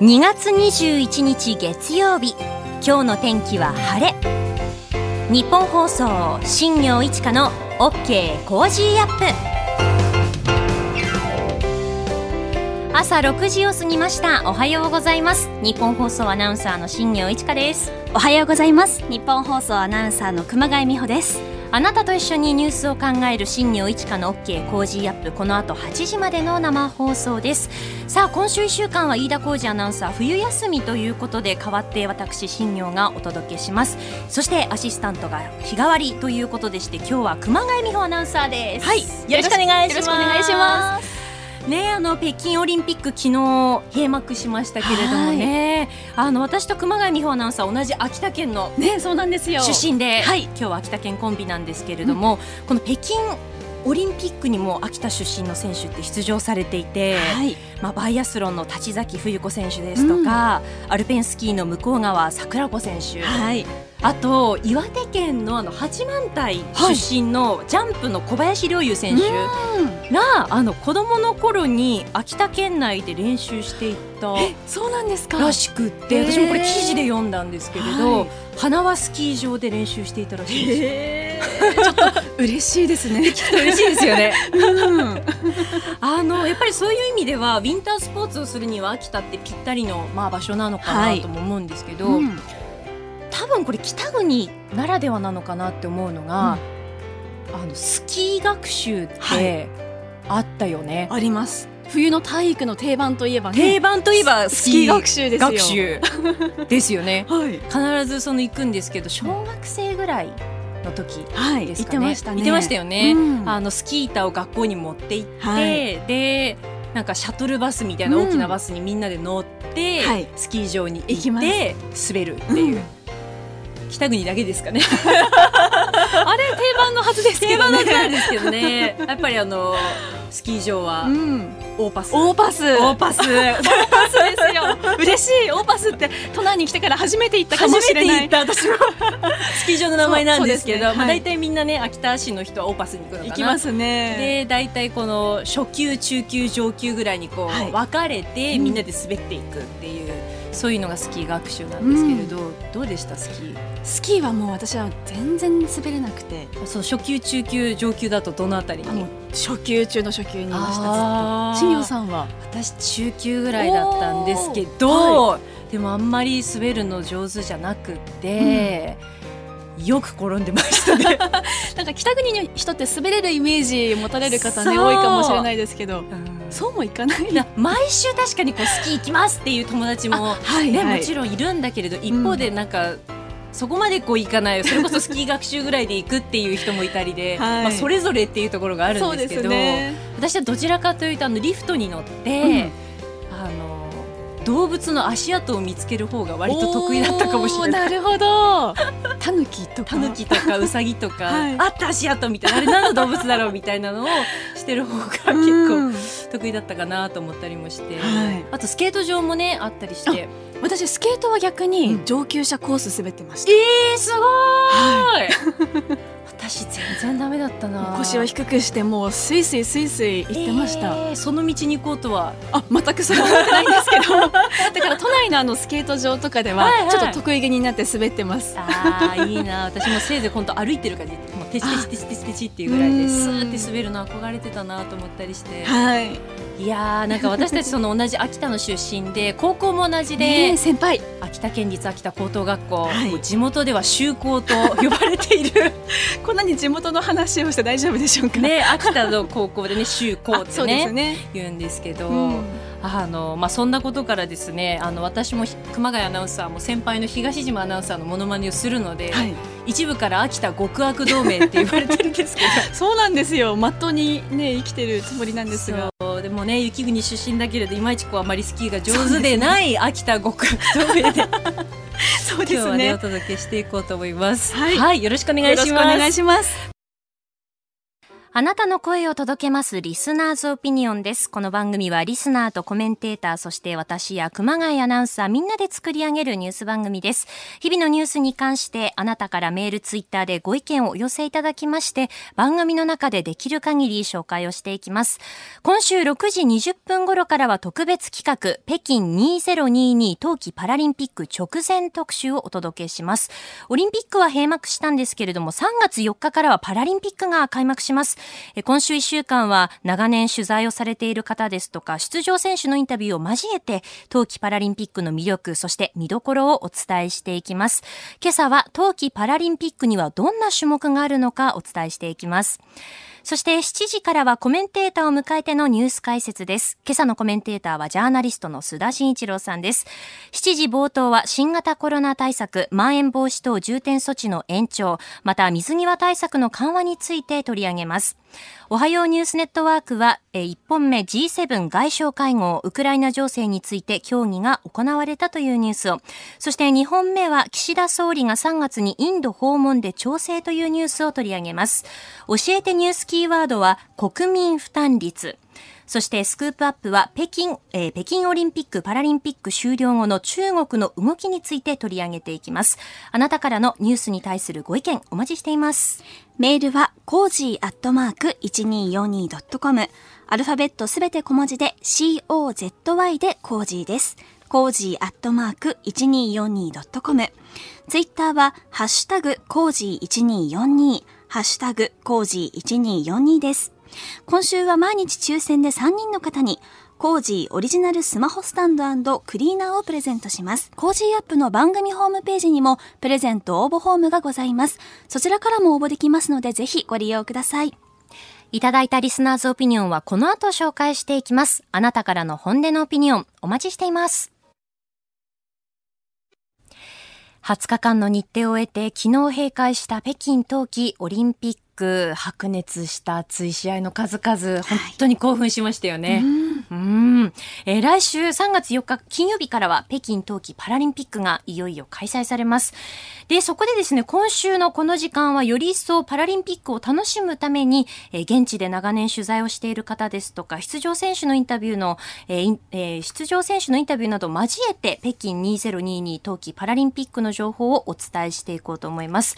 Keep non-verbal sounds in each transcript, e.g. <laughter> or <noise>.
2月21日月曜日。今日の天気は晴れ。ニッポン放送新行市佳の OK コージーアップ。朝6時を過ぎました。おはようございます。ニッポン放送アナウンサーの新行市佳です。おはようございます。ニッポン放送アナウンサーの熊谷美穂です。あなたと一緒にニュースを考える新行市佳の OK コージーアップこの後8時までの生放送です。さあ今週1週間は飯田浩二アナウンサー冬休みということで代わって私新業がお届けします。そしてアシスタントが日替わりということでして今日は熊谷美穂アナウンサーです。はいよろしくお願いしますねあの北京オリンピック昨日閉幕しましたけれどもね、あの私と熊谷美穂アナウンサー同じ秋田県のねそうなんですよ。出身で、はい。今日は秋田県コンビなんですけれども、この北京オリンピックにも秋田出身の選手って出場されていて、はい。まあ、バイアスロンの立崎冬子選手ですとか、アルペンスキーの向川桜子選手、はいあと岩手県のあの八幡平はい出身のジャンプの小林陵侑選手が、あの子供の頃に秋田県内で練習していたえそうなんですか。らしくって私もこれ記事で読んだんですけれど、はい。花輪スキー場で練習していたらしいです。ちょっと嬉しいですね。<laughs> 嬉しいですよね。うん。あのやっぱりそういう意味ではウィンタースポーツをするには秋田ってぴったりのまあ場所なのかはないとも思うんですけど、うん多分これ北国ならではなのかなって思うのが、あのスキー学習っはてあったよね。あります。冬の体育の定番といえばね。定番といえばスキー学習ですよ。学習。ですよね。<laughs> はい。必ずその行くんですけど小学生ぐらいの時ですかね。てましたね。言ってましたよね。うん。あのスキー板を学校に持って行って、はい。でなんかシャトルバスみたいな大きなバスにみんなで乗って、はい。スキー場に行って滑るっていう、うん北国だけですかね。<laughs> あれ定番のはずですけ定番どねのなんですけどね。やっぱりあのスキー場はうん。オーパス、オーパス。オーパス。パスですよ。嬉しい。オーパスって都内に来てから初めて行ったかもしれない。初めて行った私も。<laughs> スキー場の名前なんですけどね。はい。大体みんなね秋田市の人はオーパスに行くの行きますね。で大体この初級中級上級ぐらいにこう、はい。分かれてうん。みんなで滑っていくっていう、そういうのがスキー学習なんですけれど、どうでしたスキー？スキーはもう私は全然滑れなくて。そう初級中級上級だとどのあたりに？初級中の初級にいました新業さんは？私中級ぐらいだったんですけど、おでもあんまり滑るの上手じゃなくて、よく転んでましたね。<laughs> なんか北国の人って滑れるイメージ持たれる方ね多いかもしれないですけどうん。そうもいかないな。毎週確かにこうスキー行きますっていう友達もはいね、はい。もちろんいるんだけれど一方でなんか、そこまでこう行かない。それこそスキー学習ぐらいで行くっていう人もいたりで、<laughs> はい。まあ、それぞれっていうところがあるんですけどね。私はどちらかというとあのリフトに乗って、う動物の足跡を見つける方が割と得意だったかもしれない。なるほど。<laughs> タヌキとか。タヌキとかウサギとか、はい。あった足跡みたいなあれ何の動物だろうみたいなのをしてる方が結構うん得意だったかなと思ったりもして、はい。あとスケート場もねあったりして。私スケートは逆に上級者コース滑ってました、えー、すごーい、私全然ダメだったな。腰を低くしてもうスイスイスイスイ行ってました、えー。その道に行こうとは。あ全くそれは思ってないんですけど。<laughs> だから都内のあのスケート場とかでははいはい。ちょっと得意げになって滑ってます、あーいいな。私もせいぜい本当歩いてるからねもうテチテチテチテチっていうぐらいでうんスーって滑るの憧れてたなと思ったりして。はい。いやーなんか私たちその同じ秋田の出身で <laughs> 高校も同じで、先輩。秋田県立秋田高等学校、はい。地元では修高と呼ばれている。<laughs> こんなに地元の話をして大丈夫でしょうか？ね秋田の高校でね修高あそうでってねすね。言うんですけど、うんあのまあ、そんなことからですねあの私もひ熊谷アナウンサーも先輩の東島アナウンサーのモノマネをするので、はい。一部から秋田極悪同盟って言われてるんですけど。<laughs> そうなんですよ。まっとうにね生きてるつもりなんですが。でもね雪国出身だけれどいまいちこうあまりスキーが上手でない秋田極悪同盟で。<laughs> そう今日はねお届けしていこうと思います。はいよろしくお願いします。よろしくお願いしますあなたの声を届けますリスナーズオピニオンです。この番組はリスナーとコメンテーター、そして私や熊谷アナウンサーみんなで作り上げるニュース番組です。日々のニュースに関してあなたからメール、ツイッターでご意見をお寄せいただきまして、番組の中でできる限り紹介をしていきます。今週6時20分頃からは特別企画、北京2022冬季パラリンピック直前特集をお届けします。オリンピックは閉幕したんですけれども、3月4日からはパラリンピックが開幕します。今週1週間は長年取材をされている方ですとか、出場選手のインタビューを交えて、冬季パラリンピックの魅力、そして見どころをお伝えしていきます。今朝は冬季パラリンピックにはどんな種目があるのかお伝えしていきます。そして7時からはコメンテーターを迎えてのニュース解説です。今朝のコメンテーターはジャーナリストの須田慎一郎さんです。7時冒頭は新型コロナ対策、まん延防止等重点措置の延長、また水際対策の緩和について取り上げます。おはようニュースネットワークは、え1本目 G7 外相会合、ウクライナ情勢について協議が行われたというニュースを、そして2本目は岸田総理が3月にインド訪問で調整というニュースを取り上げます。教えてニュースキーワードは国民負担率。そしてスクープアップは北京、えー、北京オリンピック・パラリンピック終了後の中国の動きについて取り上げていきます。あなたからのニュースに対するご意見お待ちしています。メールは、コージーアットマーク 1242.com。アルファベットすべて小文字で COZY でコージーです。コージーアットマーク 1242.com。ツイッターは、ハッシュタグコージー1242、ハッシュタグコージー1242です。今週は毎日抽選で3人の方に、コージーオリジナルスマホスタンドクリーナーをプレゼントします。コージーアップの番組ホームページにもプレゼント応募フォームがございます。そちらからも応募できますのでぜひご利用ください。いただいたリスナーズオピニオンはこの後紹介していきます。あなたからの本音のオピニオンお待ちしています。20日間の日程を終えて昨日閉会した北京冬季オリンピック白熱した追試合の数々、本当に興奮しましたよね。うん、えー、来週3月4日金曜日からは北京冬季パラリンピックがいよいよ開催されます。で、そこでですね、今週のこの時間はより一層パラリンピックを楽しむために、えー、現地で長年取材をしている方ですとか、出場選手のインタビューの、えーえー、出場選手のインタビューなどを交えて、北京2022冬季パラリンピックの情報をお伝えしていこうと思います。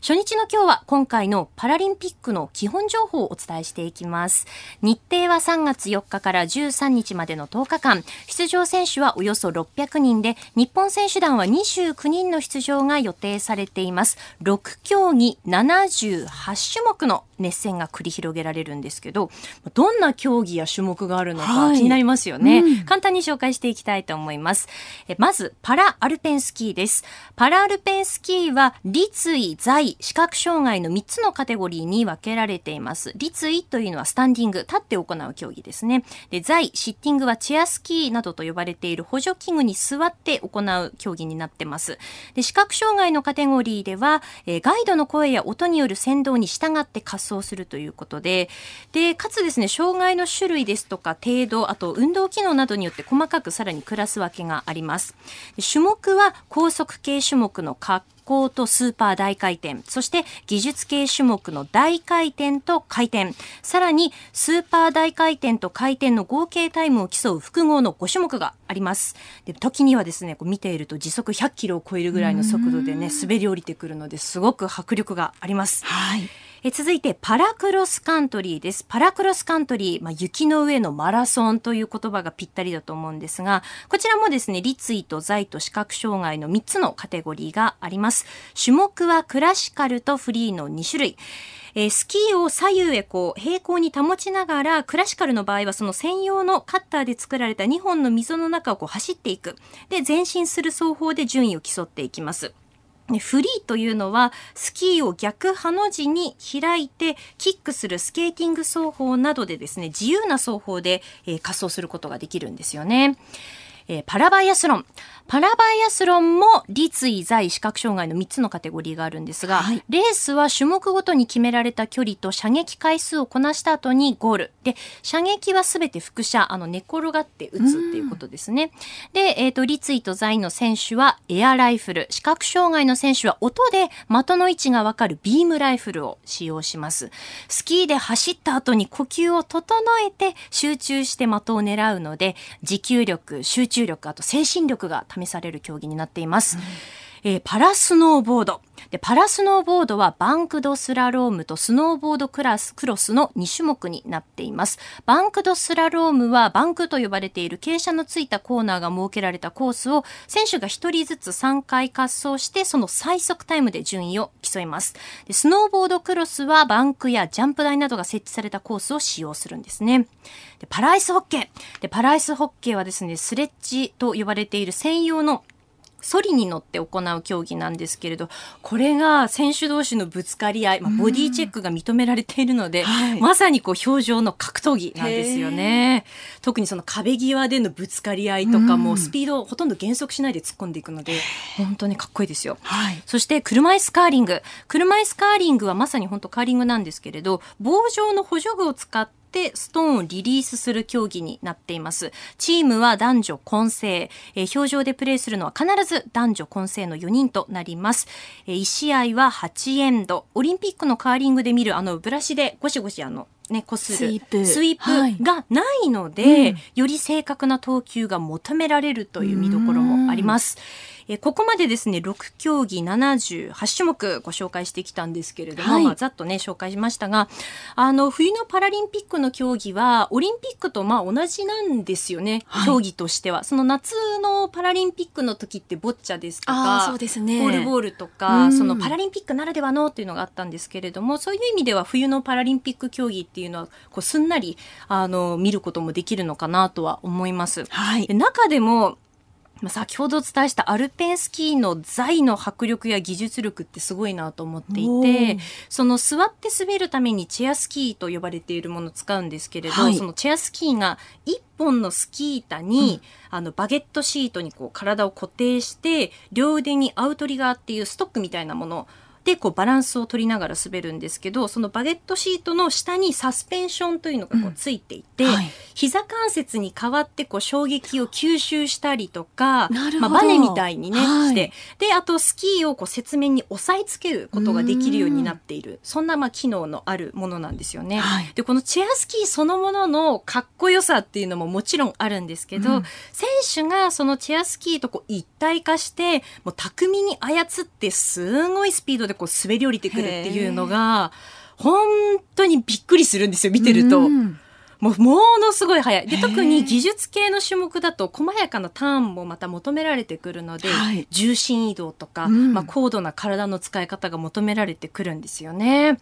初日の今日は今回のパラリンピックの基本情報をお伝えしていきます。日程は3月4日から13日までの10日間、出場選手はおよそ600人で、日本選手団は29人の出場が予定されています。6競技78種目の熱戦が繰り広げられるんですけど、どんな競技や種目があるのか気になりますよね。はいうん、簡単に紹介していきたいと思います。えまず、パラアルペンスキーです。パラアルペンスキーは、立位、在視覚障害の3つのカテゴリーに分けられています。立位というのはスタンディング、立って行う競技ですね。で、在、シッティングはチェアスキーなどと呼ばれている補助器具に座って行う競技になってます。で、視覚障害のカテゴリーでは、えー、ガイドの声や音による先導に従って滑走するということで、で、かつですね、障害の種類ですとか程度、あと運動機能などによって細かくさらにクラス分けがあります。種目は高速系種目の滑行とスーパー大回転、そして技術系種目の大回転と回転、さらにスーパー大回転と回転の合計タイムを競う複合の5種目があります。で時にはですね、こう見ていると時速100キロを超えるぐらいの速度でね、滑り降りてくるのですごく迫力があります。はい。え続いてパラクロスカントリーです。パラクロスカントリー、まあ、雪の上のマラソンという言葉がぴったりだと思うんですが、こちらもですね、立位と在と視覚障害の3つのカテゴリーがあります。種目はクラシカルとフリーの2種類。えー、スキーを左右へこう平行に保ちながら、クラシカルの場合はその専用のカッターで作られた2本の溝の中をこう走っていく。で、前進する走法で順位を競っていきます。フリーというのはスキーを逆ハの字に開いてキックするスケーティング走法などでですね自由な走法で、えー、滑走することができるんですよね。えーパラバイアスロン。パラバイアスロンも立位在視覚障害の3つのカテゴリーがあるんですが、はいレースは種目ごとに決められた距離と射撃回数をこなした後にゴール。で、射撃はすべて輻射、あの、寝転がって撃つっていうことですね。で、えっ、と、立位と在の選手はエアライフル、視覚障害の選手は音で的の位置がわかるビームライフルを使用します。スキーで走った後に呼吸を整えて集中して的を狙うので、持久力、集中力、あと精神力が試される競技になっています。えーパラスノーボード。で、パラスノーボードはバンクドスラロームとスノーボードクラス、クロスの2種目になっています。バンクドスラロームはバンクと呼ばれている傾斜のついたコーナーが設けられたコースを選手が1人ずつ3回滑走してその最速タイムで順位を競います。でスノーボードクロスはバンクやジャンプ台などが設置されたコースを使用するんですね。でパラアイスホッケー。でパラアイスホッケーはですね、スレッジと呼ばれている専用のソリに乗って行う競技なんですけれど、これが選手同士のぶつかり合い、まあ、ボディチェックが認められているので、はいまさにこう表情の格闘技なんですよね。特にその壁際でのぶつかり合いとかもスピードをほとんど減速しないで突っ込んでいくので、本当にかっこいいですよ。はい。そして車椅子カーリング。車椅子カーリングはまさに本当カーリングなんですけれど、棒状の補助具を使ってストーンをリリースする競技になっています。チームは男女混成。えー表情でプレーするのは必ず男女混成の4人となります。え1試合は8エンド。オリンピックのカーリングで見るあのブラシでゴシゴシあの、ね、こする。スイープ。スイはい。ープがないので、うん。より正確な投球が求められるという見どころもあります。えーここまでですね、6競技78種目ご紹介してきたんですけれども、はい。まあ、ざっとね、紹介しましたが、あの、冬のパラリンピックの競技は、オリンピックとまあ同じなんですよね、はい。競技としては。その夏のパラリンピックの時ってボッチャですとあか、あ、そうですね。ポールボールとうか、ん。そのパラリンピックならではのっていうのがあったんですけれども、そういう意味では冬のパラリンピック競技っていうのは、こうすんなり、あの、見ることもできるのかなとは思います。はいで。中でも、まあ先ほどお伝えしたアルペンスキーの材の迫力や技術力ってすごいなと思っていおてー、その座って滑るためにチェアスキーと呼ばれているものを使うんですけれど、はいそのチェアスキーが一本のスキー板に、あのバゲットシートにこう体を固定して、両腕にアウトリガーっていうストックみたいなものでこうバランスを取りながら滑るんですけど、そのバゲットシートの下にサスペンションというのがこうついていて、はい。膝関節に代わってこう衝撃を吸収したりとか、なるほど。まあ、バネみたいにね、はい。して、で、あとスキーをこう雪面に押さえつけることができるようになっている、そんなまあ機能のあるものなんですよね。はい。で、このチェアスキーそのもののかっこよさっていうのももちろんあるんですけど、うん。選手がそのチェアスキーとこう一体化して、もう巧みに操ってすごいスピードでこう滑り降りてくるっていうのが、本当にびっくりするんですよ、見てると。うんもう、ものすごい速い。で、特に技術系の種目だと、細やかなターンもまた求められてくるので、はい重心移動とか、うんまあ、高度な体の使い方が求められてくるんですよね。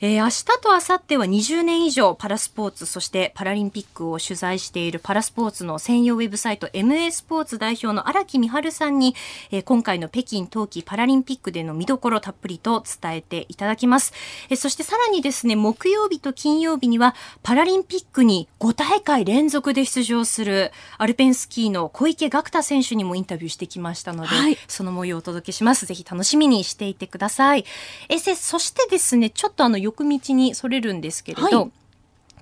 えー明日と明後日は20年以上パラスポーツ、そしてパラリンピックを取材しているパラスポーツの専用ウェブサイト MA スポーツ代表の荒木美春さんに、えー今回の北京冬季パラリンピックでの見どころたっぷりと伝えていただきます。えーそしてさらにですね、木曜日と金曜日にはパラリンピックに5大会連続で出場するアルペンスキーの小池岳太選手にもインタビューしてきましたので、はい。その模様をお届けします。ぜひ楽しみにしていてください。えせそしてですね、ちょっとあの、横道にそれるんですけれど、はい。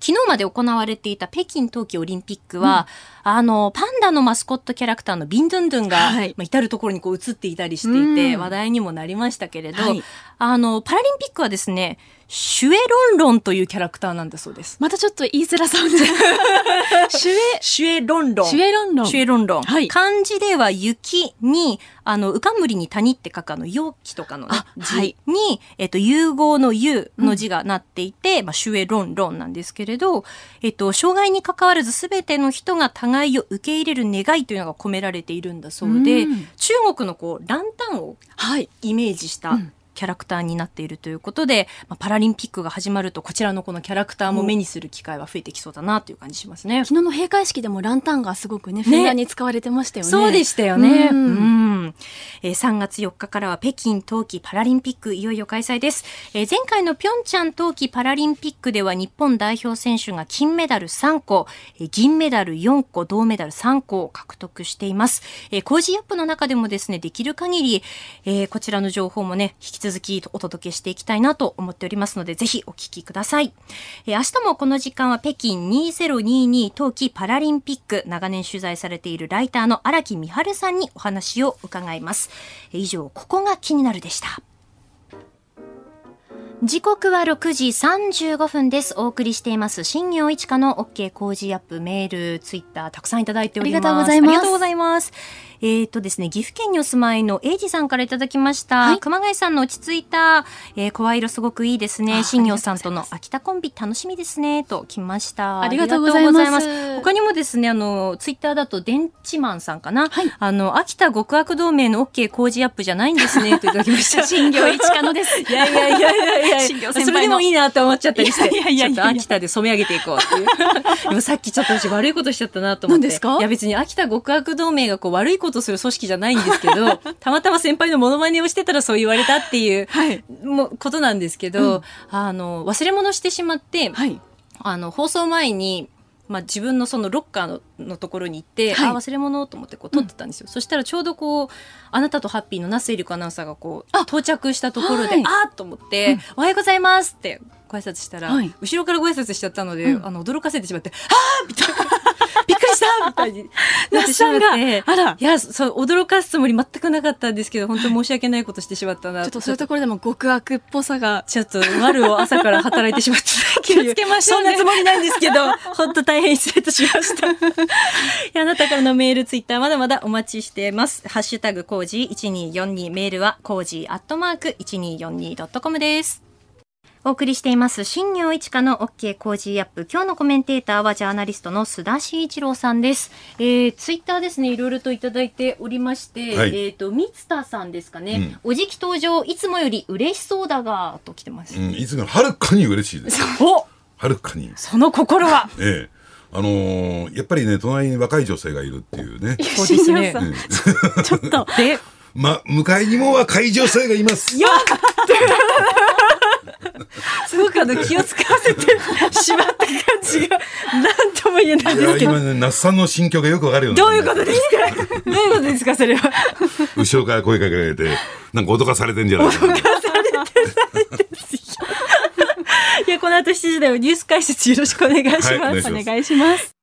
昨日まで行われていた北京冬季オリンピックは、あの、パンダのマスコットキャラクターのビンドゥンドゥンが、はい。まあ、至るところにこう映っていたりしていて、うん。話題にもなりましたけれど、はい。あの、パラリンピックはですね、シュエロンロンというキャラクターなんだそうです。またちょっと言いづらそうで。<laughs> シュエ、シュエロンロン。シュエロンロン。シュエロンロン。はい漢字では雪に、あの、うかむりに谷って書くあの、陽気とかの、ねあはい字に、えっと、融合の融の字がなっていて、まあ、シュエロンロンなんですけれど、えっと、障害に関わらず全ての人が互いを受け入れる願いというのが込められているんだそうで、うん中国のこう、ランタンをはい。イメージした、うんキャラクターになっているということで、まあ、パラリンピックが始まるとこちらのこのキャラクターも目にする機会は増えてきそうだなという感じしますね。昨日の閉会式でもランタンがすごくね、ふんだんに使われてましたよね。そうでしたよね。ううんんえー、3月4日からは北京冬季パラリンピックいよいよ開催です。えー、前回のピョンチャン冬季パラリンピックでは日本代表選手が金メダル3個、えー、銀メダル4個、銅メダル3個を獲得しています。えー、工事アップの中でもですね、できる限り、えー、こちらの情報もね、引き続きお届けしていきたいなと思っておりますので、ぜひお聞きください。えー、明日もこの時間は北京2022冬季パラリンピック、長年取材されているライターの荒木美春さんにお話を伺います。以上、ここが気になるでした。時刻は6時35分です。お送りしています。新業一華の OK 工事アップメール、ツイッターたくさんいただいております。ありがとうございます。ありがとうございます。えっ、ー、とですね、岐阜県にお住まいの英二さんからいただきました。はい、熊谷さんの落ち着いた、えー、声色すごくいいですね。新業さんとの秋田コンビ楽しみですね。と来ました。ありがとうございます。他にもですね、あの、ツイッターだと電池マンさんかな。はい、あの、秋田極悪同盟の OK 工事アップじゃないんですね。<laughs> といただきました。新業一課のです。<laughs> いやいやいやいやいや。新業先輩それでもいいなと思っちゃったりして。いやいやいや秋田で染め上げていこうっていう。でもさっきちょっと私悪いことしちゃったなと思って。何ですか？いや別に秋田極悪同盟がこう悪いことする組織じゃないんですけど、<laughs> たまたま先輩のモノマネをしてたらそう言われたっていう、はい、もことなんですけど、うん、あの、忘れ物してしまって、はい、あの、放送前に、まあ、自分のそのロッカーののところに行って、はい、あ忘れ物と思ってこう撮ってたんですよ、うん、そしたらちょうどこうあなたとハッピーの那須エリ子アナウンサーがこう到着したところで、はい、あっと思って、うん、おはようございますってご挨拶したら、はい、後ろからご挨拶しちゃったので、うん、あの驚かせてしまって「<laughs> ああ!」みたいなしたみたいに <laughs> なってしまって。あら。いや、そう、驚かすつもり全くなかったんですけど、本当申し訳ないことしてしまったな。ちょっとそういうところでも極悪っぽさが。ちょっと、悪を朝から働いてしまった。気をつけましょう、ね、そんなつもりなんですけど、本当大変失礼としました。<laughs> いや、あなたからのメール、ツイッターまだまだお待ちしています。ハッシュタグコージー1242メールはコージーアットマーク 1242.com です。お送りしています、新業一華の OK 工事アップ。今日のコメンテーターはジャーナリストの須田慎一郎さんです。えー、ツイッターですね、いろいろといただいておりまして、はい、えっ、ー、と、三田さんですかね、うん、おじき登場、いつもより嬉しそうだが、と来てます。うん、いつもはるかに嬉しいです。<laughs> おはるかに。その心は <laughs> ええあのー、やっぱりね、隣に若い女性がいるっていうね。そうですね。ちょっと。<laughs> で、ま、向かいにも若い女性がいます。よっすごくあの気を使わせてしまった感じが何とも言えないですけど。今ね那須さんの心境がよくわかるよねどういうことですかどういうことですか？それは後ろから声かけられてなんか脅かされてんじゃないかな。脅かされてないですよ。いやこの後7時台はニュース解説よろしくお願いします、はい、お願いします。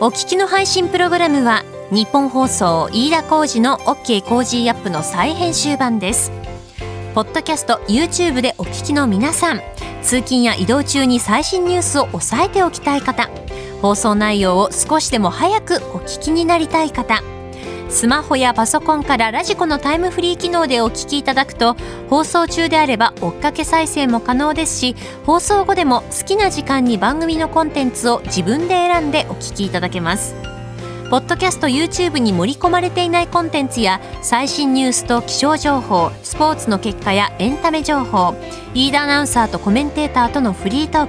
お聞きの配信プログラムは日本放送飯田浩司の OK コージーアップの再編集版ですポッドキャスト YouTube でお聞きの皆さん。通勤や移動中に最新ニュースを押さえておきたい方。放送内容を少しでも早くお聞きになりたい方。スマホやパソコンから radiko のタイムフリー機能でお聞きいただくと放送中であれば追っかけ再生も可能ですし放送後でも好きな時間に番組のコンテンツを自分で選んでお聞きいただけます。ポッドキャスト YouTube に盛り込まれていないコンテンツや最新ニュースと気象情報スポーツの結果やエンタメ情報飯田アナウンサーとコメンテーターとのフリートー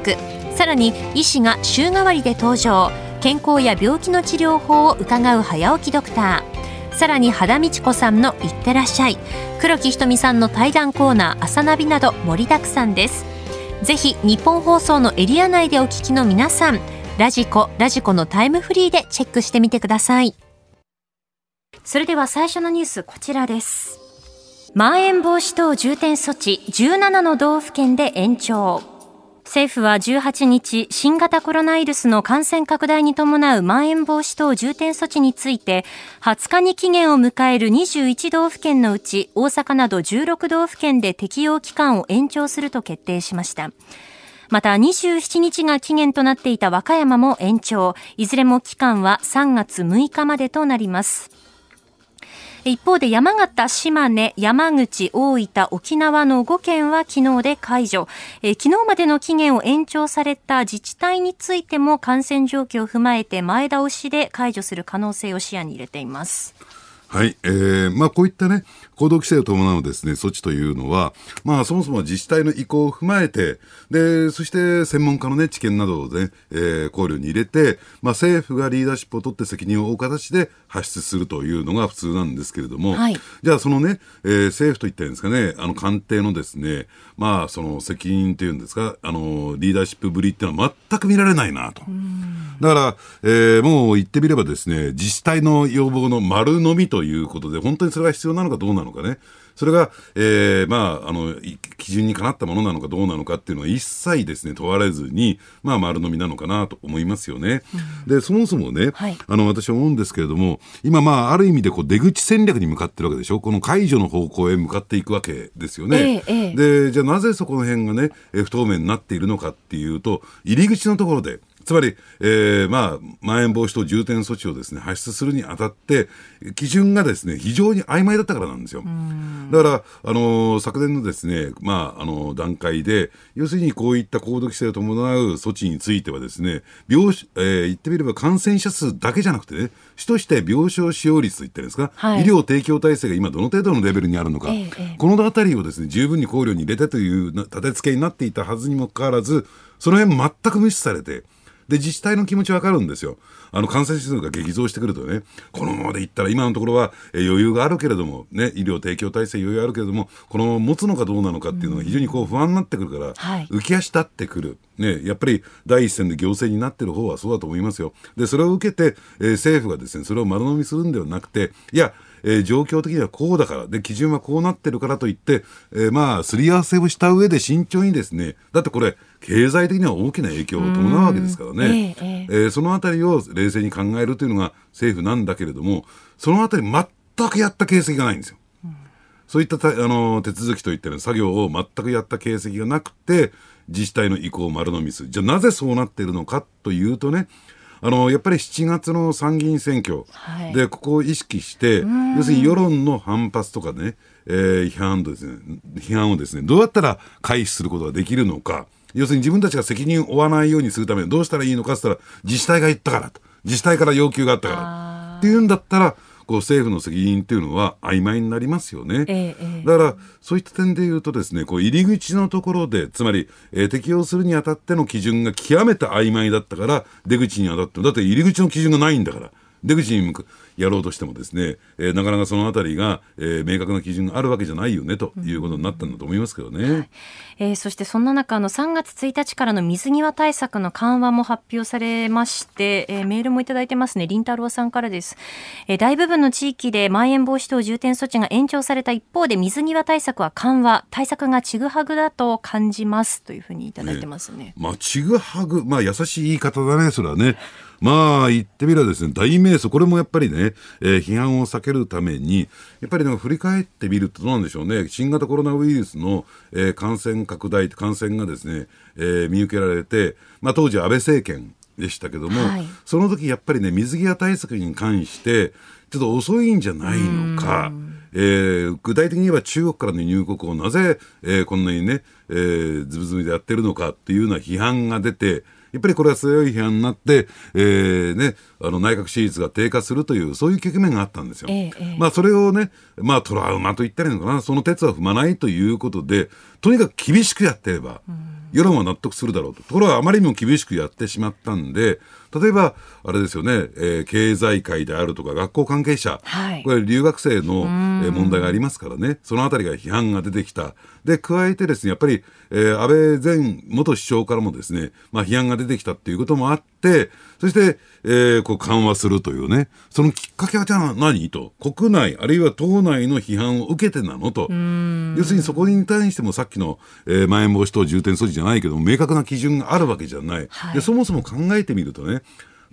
クさらに医師が週替わりで登場健康や病気の治療法を伺う早起きドクターさらに肌道子さんの「いってらっしゃい」黒木ひとみさんの対談コーナー「朝ナビ」など盛りだくさんです。ぜひ日本放送のエリア内でお聞きの皆さんラジコ、ラジコのタイムフリーでチェックしてみてください。それでは最初のニュースこちらです。まん延防止等重点措置17の道府県で延長。政府は18日、新型コロナウイルスの感染拡大に伴うまん延防止等重点措置について、20日に期限を迎える21道府県のうち、大阪など16道府県で適用期間を延長すると決定しました。また27日が期限となっていた和歌山も延長。いずれも期間は3月6日までとなります。一方で山形、島根、山口、大分、沖縄の5県は昨日で解除。え昨日までの期限を延長された自治体についても感染状況を踏まえて前倒しで解除する可能性を視野に入れています。はい、えー、まあこういったね、行動規制を伴うですね、措置というのは、まあそもそも自治体の意向を踏まえて、で、そして専門家のね、知見などをね、えー、考慮に入れて、まあ政府がリーダーシップを取って責任を負う形で発出するというのが普通なんですけれども、はいじゃあそのね、えー政府といったんですかね、あの官邸のですね、まあその責任っていうんですか、あの、リーダーシップぶりっていうのは全く見られないなと。だから、えーもう言ってみればですね、自治体の要望の丸のみということで、本当にそれが必要なのかどうなのかね。それが、えーまあ、あの、い基準にかなったものなのかどうなのかっていうのは一切ですね、問われずに、まあ、丸のみなのかなと思いますよね。で、そもそもね、はいあの、私は思うんですけれども、今まあ、ある意味でこう、出口戦略に向かってるわけでしょこの解除の方向へ向かっていくわけですよね。ええええで、じゃあなぜそこの辺がね、えー不透明になっているのかっていうと、入り口のところで、つまり、えーまあ、まん延防止等重点措置をですね、発出するにあたって、基準がですね、非常に曖昧だったからなんですよ。だから、あのー昨年のですね、まあ、あのー段階で、要するにこういった行動規制を伴う措置についてはですね、病床、えー言ってみれば感染者数だけじゃなくてね、主として病床使用率といってるんですか、はい。医療提供体制が今どの程度のレベルにあるのか、ええええ。このあたりをですね、十分に考慮に入れてというな立て付けになっていたはずにもかかわらず、その辺全く無視されて、で、自治体の気持ちわかるんですよ。あの、感染者数が激増してくるとね、このままでいったら今のところはえー余裕があるけれども、ね、医療提供体制余裕あるけれども、このまま持つのかどうなのかっていうのが非常にこう不安になってくるから、はい浮き足立ってくる。ね、やっぱり第一線で行政になってる方はそうだと思いますよ。で、それを受けて、えー政府がですね、それを丸飲みするんではなくて、いや、えー状況的にはこうだから、で、基準はこうなってるからといって、えーまあ、すり合わせをした上で慎重にですね、だってこれ、経済的には大きな影響を伴うわけですからね。ええええーそのあたりを冷静に考えるというのが政府なんだけれども、そのあたり全くやった形跡がないんですよ。そういったたあの手続きといったような作業を全くやった形跡がなくて、自治体の意向を丸飲みする。じゃあなぜそうなっているのかというとね、あのやっぱり7月の参議院選挙。はい。でここを意識して、要するに世論の反発とかね、えー批判とですね、批判をですね、どうやったら回避することができるのか、要するに自分たちが責任を負わないようにするためにどうしたらいいのかって言ったら、自治体が言ったからと。自治体から要求があったから。っていうんだったら、こう政府の責任っていうのは曖昧になりますよね。えだから、そういった点で言うとですね、こう入り口のところで、つまり、えー適用するにあたっての基準が極めて曖昧だったから、出口にあたっても、だって入り口の基準がないんだから、出口に向くやろうとしてもですね、えーなかなかそのあたりが、えー明確な基準があるわけじゃないよね、ということになったんだと思いますけどね。えーそしてそんな中あの3月1日からの水際対策の緩和も発表されまして、えーメールもいただいてますね。林太郎さんからです、えー大部分の地域でまん延防止等重点措置が延長された一方で水際対策は緩和対策がちぐはぐだと感じますというふうにいただいてますね。まあ、ちぐはぐ、まあ、優しい言い方だね、それはね。まあ、言ってみればですね、大迷走、これもやっぱりね、えー批判を避けるために、やっぱりなんか振り返ってみるとどうなんでしょうね、新型コロナウイルスの、えー感染拡大、感染がですね、えー見受けられて、まあ、当時安倍政権でしたけども、はい。その時やっぱりね、水際対策に関して、ちょっと遅いんじゃないのか、えー具体的に言えば中国からの入国をなぜ、えーこんなにね、えーズブズブでやってるのかっていうような批判が出て、やっぱりこれは強い批判になって、えーね、あの内閣支持率が低下するという、そういう局面があったんですよ。ええええまあそれをね、まあトラウマと言ったらいいのかな、その鉄は踏まないということで、とにかく厳しくやってれば、世論は納得するだろうと。ところがあまりにも厳しくやってしまったんで、例えば、あれですよね、えー経済界であるとか学校関係者、はい。これ留学生の、えー問題がありますからね、そのあたりが批判が出てきた。で、加えてですね、やっぱり、えー安倍前元首相からもですね、まあ批判が出てきたっていうこともあって、そして、えーこう緩和するというね、そのきっかけはじゃあ何と、国内、あるいは党内の批判を受けてなのと。要するにそこに対してもさっきの、えー、まん延防止等重点措置じゃないけども、明確な基準があるわけじゃない。はい。で、そもそも考えてみるとね、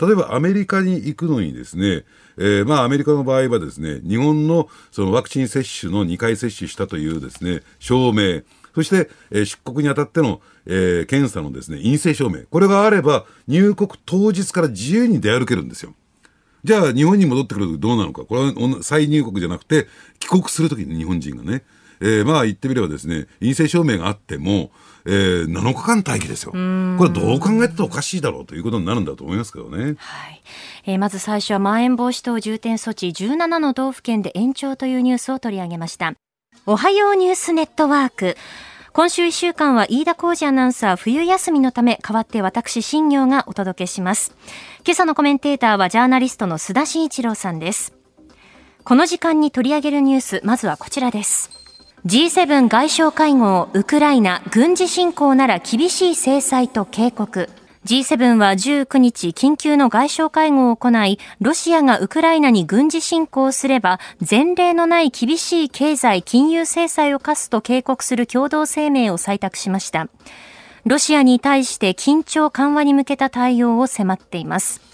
例えばアメリカに行くのにですね、えーまあアメリカの場合はですね、日本のそのワクチン接種の2回接種したというですね、証明、そして、えー出国にあたっての、えー検査のですね、陰性証明、これがあれば入国当日から自由に出歩けるんですよ。じゃあ日本に戻ってくるとどうなのか。これは再入国じゃなくて、帰国するときに日本人がね、えーまあ言ってみればですね、陰性証明があっても、えー、7日間待機ですよ。これどう考えてもおかしいだろうということになるんだと思いますけどね。はいえー、まず最初はまん延防止等重点措置17の道府県で延長というニュースを取り上げました。おはようニュースネットワーク。今週1週間は飯田浩二アナウンサー冬休みのため代わって私新業がお届けします。今朝のコメンテーターはジャーナリストの須田慎一郎さんです。この時間に取り上げるニュース、まずはこちらです。G7 外相会合、ウクライナ、軍事侵攻なら厳しい制裁と警告。G7 は19日緊急の外相会合を行い、ロシアがウクライナに軍事侵攻すれば、前例のない厳しい経済金融制裁を科すと警告する共同声明を採択しました。ロシアに対して緊張緩和に向けた対応を迫っています。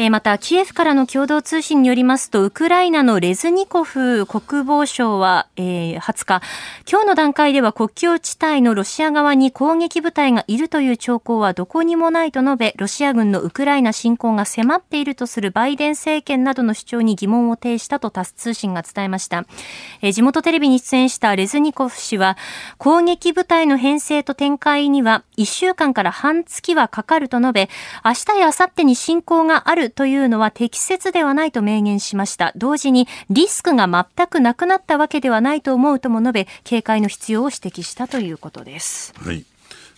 えまた、キエフからの共同通信によりますと、ウクライナのレズニコフ国防相は、えー、20日、今日の段階では国境地帯のロシア側に攻撃部隊がいるという兆候はどこにもないと述べ、ロシア軍のウクライナ侵攻が迫っているとするバイデン政権などの主張に疑問を呈したとタス通信が伝えました。えー、地元テレビに出演したレズニコフ氏は、攻撃部隊の編成と展開には1週間から半月はかかると述べ、明日や明後日に侵攻があるというのは適切ではないと明言しました。同時にリスクが全くなくなったわけではないと思うとも述べ、警戒の必要を指摘したということです。はい。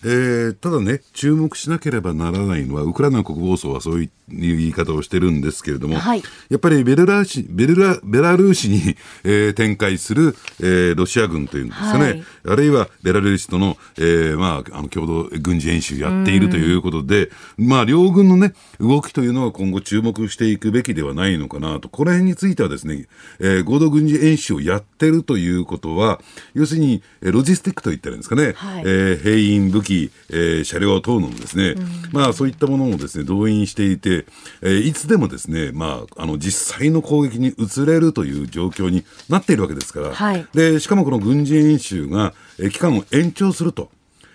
えー、ただね、注目しなければならないのは、ウクライナの国防省はそういう言い方をしてるんですけれども、はい、やっぱりベルラーシベルラベラルーシに、えー、展開する、えー、ロシア軍というんですかね、はい、あるいはベラルーシとの,、えーまあ、あの共同軍事演習やっているということで、まあ、両軍の、ね、動きというのは今後注目していくべきではないのかなと、この辺についてはですね、えー、合同軍事演習をやってるということは、要するにロジスティックといったらいいんですかね、はい、えー、兵員、武器、えー、車両等のですね、まあ、そういったものをですね動員していて、えー、いつでもですね、まあ、あの実際の攻撃に移れるという状況になっているわけですから、はい、でしかもこの軍事演習が、えー、期間を延長すると。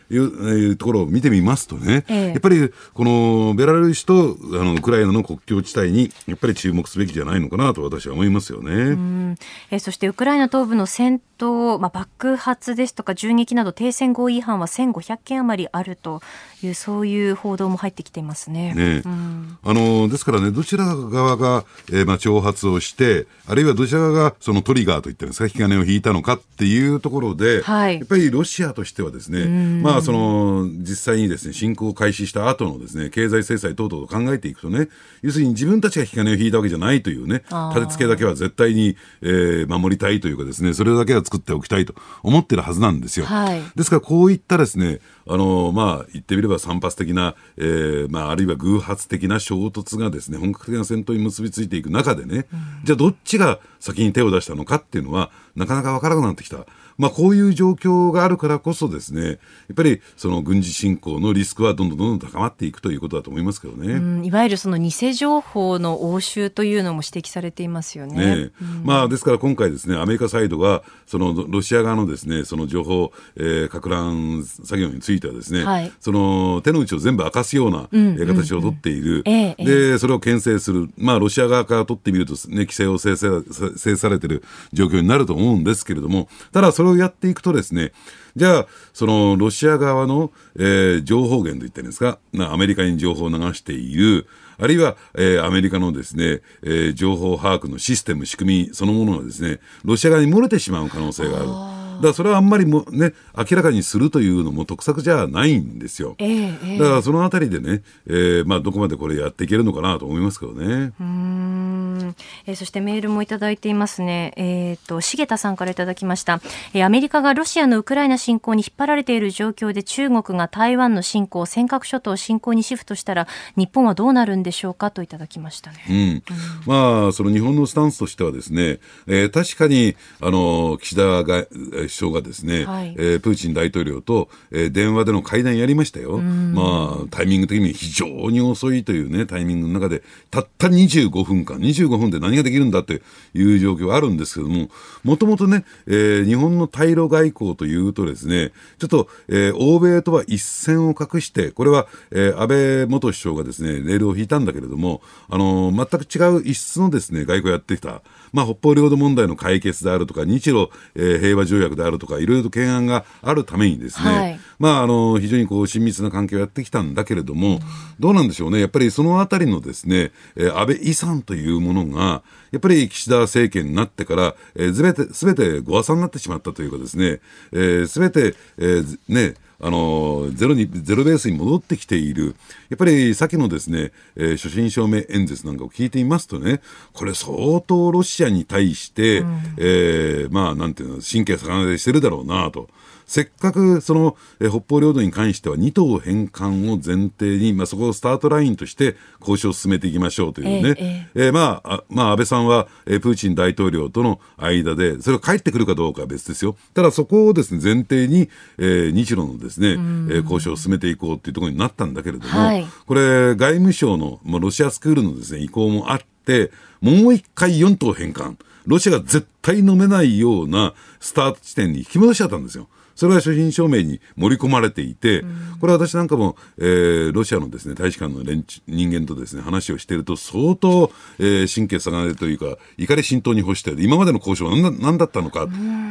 いうところを見てみますとね、ええ、やっぱりこのベラルーシとあのウクライナの国境地帯にやっぱり注目すべきじゃないのかなと私は思いますよね。えそしてウクライナ東部の戦闘、まあ、爆発ですとか銃撃など停戦合意違反は1500件余りあるというそういう報道も入ってきていますね。ねうん、あのですからねどちら側が、えー、まあ挑発をしてあるいはどちら側がそのトリガーといったんですか引き金を引いたのかっていうところで、はい、やっぱりロシアとしてはですね、まああ、その実際にですね侵攻を開始した後のですね経済制裁等々と考えていくとね要するに自分たちが引き金を引いたわけじゃないというね立て付けだけは絶対に、えー、守りたいというかですねそれだけは作っておきたいと思ってるはずなんですよ。はい、ですからこういったですねあのまあ言ってみれば散発的な、えーまあ、あるいは偶発的な衝突がですね本格的な戦闘に結びついていく中でね、うん、じゃあどっちが先に手を出したのかっていうのはなかなか分からなくなってきた。まあ、こういう状況があるからこそですね、やっぱりその軍事侵攻のリスクはどんどんどんどん高まっていくということだと思いますけどね。いわゆるその偽情報の応酬というのも指摘されていますよね。ねまあ、ですから今回ですね、アメリカサイドが、そのロシア側のですね、その情報、えー、か乱作業についてはですね、はい、その手の内を全部明かすような、うんうん、形を取っている、ええ、で、それを牽制する、まあ、ロシア側から取ってみると、ね、規制を制制されている状況になると思うんですけれども、ただそれれをやっていくとですね、じゃあ、そのロシア側の、えー、情報源と言ってるんですか、アメリカに情報を流している、あるいは、えー、アメリカのですね、えー、情報把握のシステム、仕組みそのものがですね、ロシア側に漏れてしまう可能性がある。だからそれはあんまりもね、明らかにするというのも得策じゃないんですよ。えー、だからそのあたりでね、えー、まあどこまでこれやっていけるのかなと思いますけどね。うんえー、そしてメールもいただいていますね。えっ、ー、と、重田さんからいただきました、えー。アメリカがロシアのウクライナ侵攻に引っ張られている状況で中国が台湾の侵攻、尖閣諸島侵攻にシフトしたら日本はどうなるんでしょうかといただきましたね。うん。うん、まあ、その日本のスタンスとしてはですね、えー、確かに、あの、岸田が、首相がですね、はい、えー、プーチン大統領と、えー、電話での会談やりましたよ。まあ、タイミング的に非常に遅いというね、タイミングの中で、たった25分間、25分で何何ができるんだっていう状況あるんですけども、もともとね、えー、日本の対ロ外交というとですね、ちょっと、えー、欧米とは一線を画して、これは、えー、安倍元首相がですね、レールを引いたんだけれども、あのー、全く違う一室のですね、外交をやってきた。まあ、北方領土問題の解決であるとか、日露、えー、平和条約であるとか、いろいろと懸案があるためにですね、はい、まあ、あの、非常にこう、親密な関係をやってきたんだけれども、うん、どうなんでしょうね。やっぱりそのあたりのですね、えー、安倍遺産というものが、やっぱり岸田政権になってから、えー、すべて、すべてご破算になってしまったというかですね、す、えー、べ、て、えー、ね、あのゼロにゼロベースに戻ってきている、やっぱり先のですね、えー、所信証明演説なんかを聞いていますとね、これ、相当ロシアに対して、うん、えー、まあ、なんていうの、神経逆なでしてるだろうなと。せっかくその、え北方領土に関しては2島返還を前提に、まあ、そこをスタートラインとして交渉を進めていきましょうというね、えええー、まあ、まあ、安倍さんは、えー、プーチン大統領との間で、それが帰ってくるかどうかは別ですよ。ただそこをですね、前提に、えー、日露のですね、えー、交渉を進めていこうっていうところになったんだけれども、はい、これ、外務省の、まあ、ロシアスクールのですね、意向もあって、もう一回4島返還。ロシアが絶対飲めないようなスタート地点に引き戻しちゃったんですよ。それは所信証明に盛り込まれていて、これは私なんかも、えー、ロシアのですね、大使館の連人間とですね、話をしていると、相当、えー、神経下がれというか、怒り浸透に干して、今までの交渉は何何だったのか、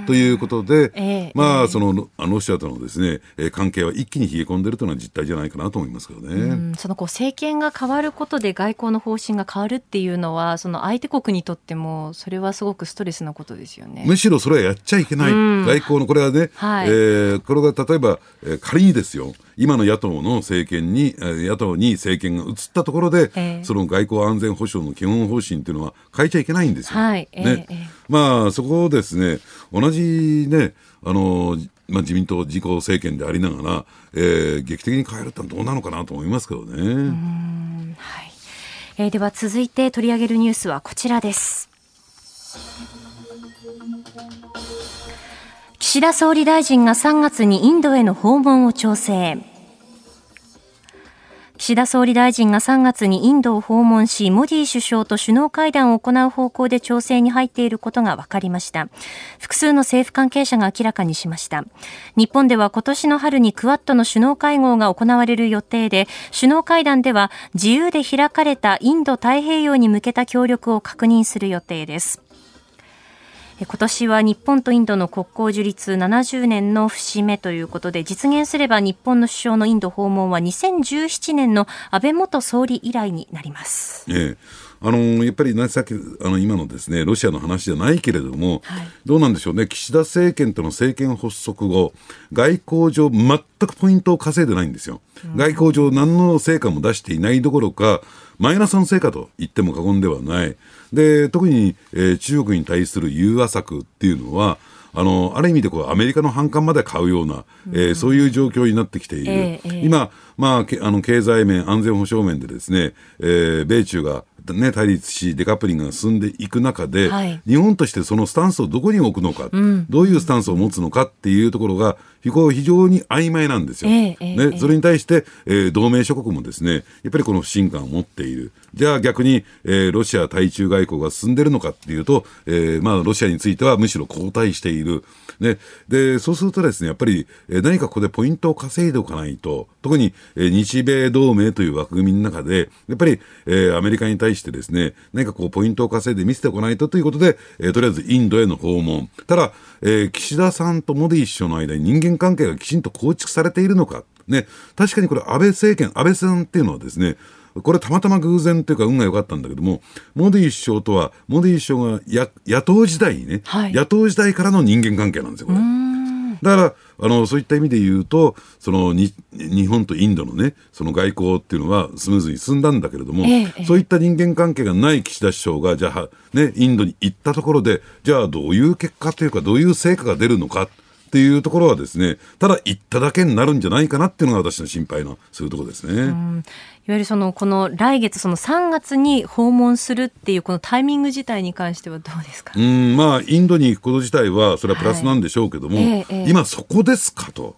ということで、えー、まあ、その、ロシアとのですね、えー、関係は一気に冷え込んでいるというのは実態じゃないかなと思いますけどね。そのこう政権が変わることで外交の方針が変わるっていうのは、その相手国にとっても、それはすごくストレスなことですよね。むしろそれはやっちゃいけない。外交の、これはね、はい、えー、これが例えば、えー、仮にですよ、今の野党の政権に、野党に政権が移ったところで、えー、その外交安全保障の基本方針っていうのは変えちゃいけないんですよ。はい、ね、えー、まあ、そこをですね、同じね、あの、まあ、自民党自公政権でありながら、えー、劇的に変えるってのはどうなのかなと思いますけどね。はいえー、では続いて取り上げるニュースはこちらです。岸田総理大臣が3月にインドへの訪問を調整。岸田総理大臣が3月にインドを訪問し、モディ首相と首脳会談を行う方向で調整に入っていることが分かりました。複数の政府関係者が明らかにしました。日本では今年の春にクワッドの首脳会合が行われる予定で、首脳会談では自由で開かれたインド太平洋に向けた協力を確認する予定です。今年は日本とインドの国交樹立70年の節目ということで実現すれば日本の首相のインド訪問は2017年の安倍元総理以来になります。ええ。あのやっぱり、ね、さっきあの今のですねロシアの話じゃないけれども、はい、どうなんでしょうね、岸田政権との政権発足後、外交上、全くポイントを稼いでないんですよ、うん、外交上、何の成果も出していないどころか、マイナスの成果と言っても過言ではない。で、特に、えー、中国に対する融和策っていうのは、あの、ある意味でこう、アメリカの反感まで買うような、えー、そういう状況になってきている。えー、今、まあ、あの、経済面、安全保障面でですね、えー、米中がね、対立し、デカップリングが進んでいく中で、はい、日本としてそのスタンスをどこに置くのか、うん、どういうスタンスを持つのかっていうところが、非常に曖昧なんですよ。えー、ね、それに対して、えー、同盟諸国もですね、やっぱりこの不信感を持っている。じゃあ逆に、えー、ロシア対中外交が進んでるのかっていうと、えー、まあ、ロシアについてはむしろ後退している。ね、で、そうするとですね、やっぱり、えー、何かここでポイントを稼いでおかないと、特に、えー、日米同盟という枠組みの中で、やっぱり、えー、アメリカに対してですね、何かこう、ポイントを稼いで見せておかないとということで、えー、とりあえずインドへの訪問。ただ、えー、岸田さんとモディ首相の間に人間関係がきちんと構築されているのか。ね、確かにこれ安倍政権、安倍さんっていうのはですね、これたまたま偶然というか運が良かったんだけども、モディ首相とは、モディ首相が野党時代にね、はい、野党時代からの人間関係なんですよ、これ。だから、あの、そういった意味で言うと、そのに、日本とインドのね、その外交っていうのはスムーズに進んだんだけれども、ええ、そういった人間関係がない岸田首相が、じゃあ、ね、インドに行ったところで、じゃあどういう結果というか、どういう成果が出るのか。っていうところはですね、ただ行っただけになるんじゃないかなっていうのが私の心配のするところですね。いわゆるその、この来月、その3月に訪問するっていうこのタイミング自体に関してはどうですか？うん、まあ、インドに行くこと自体は、それはプラスなんでしょうけども、はい。えー、今そこですかと。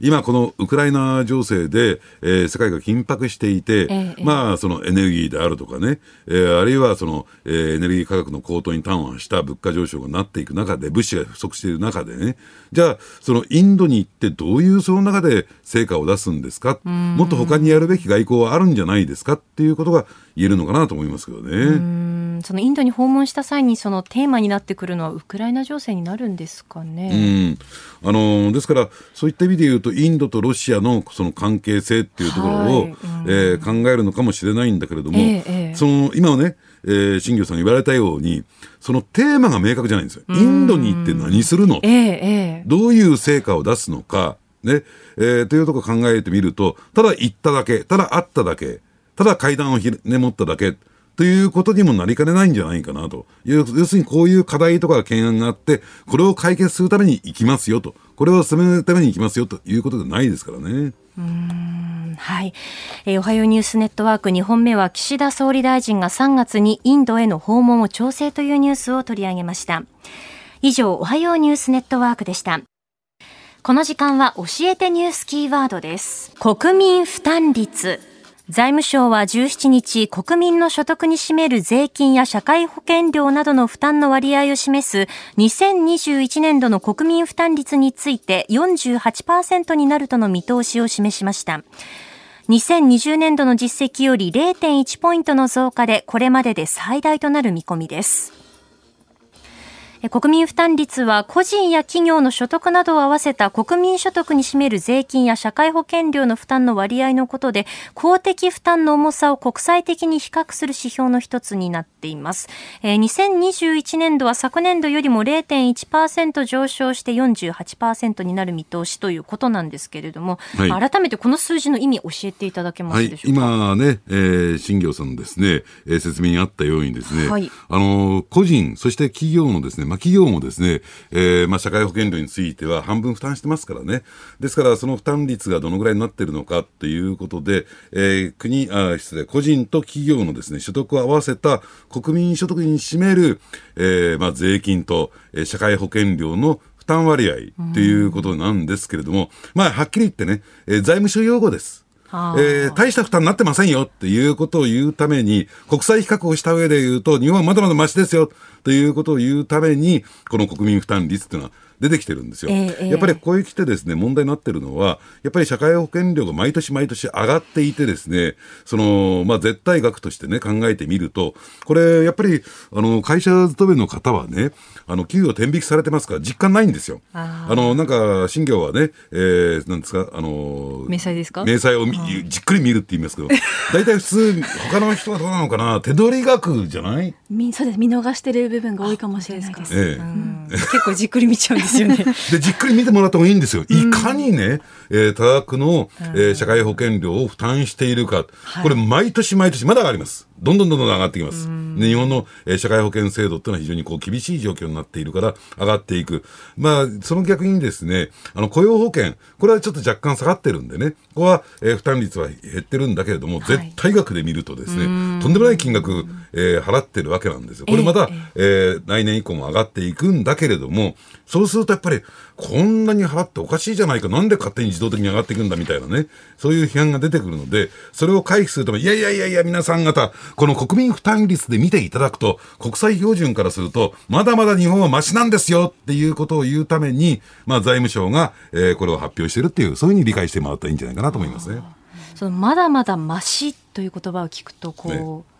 今このウクライナ情勢で、えー世界が緊迫していて、ええまあそのエネルギーであるとかね、えーあるいはその、えーエネルギー価格の高騰に端をした物価上昇がなっていく中で、物資が不足している中でね、じゃあそのインドに行ってどういうその中で成果を出すんですか、もっと他にやるべき外交はあるんじゃないですかっていうことが言えるのかなと思いますけどね。うん。そのインドに訪問した際にそのテーマになってくるのはウクライナ情勢になるんですかうね。ん。あのーですから、そういった意味で言うと、インドとロシアのその関係性っていうところを、はいうん。えー考えるのかもしれないんだけれども、ええええ。その今はね、えー、新業さんが言われたように、そのテーマが明確じゃないんですよ。インドに行って何するのえどういう成果を出すのか、ね、えーというところを考えてみると、ただ行っただけ、ただ会っただけ、ただ階段をひね持っただけ、ということにもなりかねないんじゃないかなと。要するにこういう課題とか懸案があって、これを解決するために行きますよと。これを進めるために行きますよということでないですからね。うんはい、えーおはようニュースネットワーク2本目は岸田総理大臣が3月にインドへの訪問を調整というニュースを取り上げました以上おはようニュースネットワークでしたこの時間は教えてニュースキーワードです国民負担率財務省は17日、国民の所得に占める税金や社会保険料などの負担の割合を示す2021年度の国民負担率について48%になるとの見通しを示しました。2020年度の実績より0.1ポイントの増加でこれまでで最大となる見込みです。え国民負担率は個人や企業の所得などを合わせた国民所得に占める税金や社会保険料の負担の割合のことで公的負担の重さを国際的に比較する指標の一つになっています。えー2021年度は昨年度よりも0.1%上昇して48%になる見通しということなんですけれども、はい改めてこの数字の意味教えていただけまはいすでし、ょうか？今ね、えー、新業さんのですね、えー説明にあったようにですね、はいあのー個人、そして企業のですね、まあ企業もですね、えーまあ社会保険料については半分負担してますからね。ですから、その負担率がどのぐらいになっているのかということで、えー国、あ、失礼、個人と企業のですね、所得を合わせた国民所得に占める、えーまあ税金と、えー社会保険料の負担割合ということなんですけれども、まあ、はっきり言ってね、えー財務省用語です。えー大した負担になってませんよっていうことを言うために、国際比較をした上で言うと、日本はまだまだマシですよということを言うために、この国民負担率というのは出てきてるんですよ。やっぱりこういう来てですね、問題になってるのは、やっぱり社会保険料が毎年毎年上がっていてですね、その、まあ、絶対額としてね、考えてみると、これ、やっぱり、あの、会社勤めの方はね、あの、給与天引きされてますから、実感ないんですよ。ああの、なんか、新業はね、えー、なんですか、あの、明細ですか？明細を見じっくり見るって言いますけど、大体普通、<laughs> 他の人はどうなのかな、手取り額じゃない？みそうです。見逃してる部分が多いかもしれないです。ええ。うん。結構じっくり見ちゃうんですよね。で、じっくり見てもらった方がいいんですよ。いかにね、えー多額の、えー社会保険料を負担しているか。これ、毎年毎年まだ上がります。どんどんどんどん上がってきます。で日本の、えー社会保険制度っていうのは非常にこう厳しい状況になっているから上がっていく。まあ、その逆にですね、あの、雇用保険、これはちょっと若干下がってるんでね、ここは、えー負担率は減ってるんだけれども、絶対額で見るとですね、とんでもない金額、えー払ってるわけなんですよ。これまた、えー来年以降も上がっていくんだけれども、そうするとやっぱり、こんなに払っておかしいじゃないか、なんで勝手に自動的に上がっていくんだみたいなね、そういう批判が出てくるので、それを回避するために、いやいやいやいや、皆さん方、この国民負担率で見ていただくと、国際標準からすると、まだまだ日本はマシなんですよっていうことを言うために、まあ財務省が、えーこれを発表してるっていう、そういうふうに理解してもらったらいいんじゃないかなと思いますね。そのまだまだマシという言葉を聞くとこう、ね。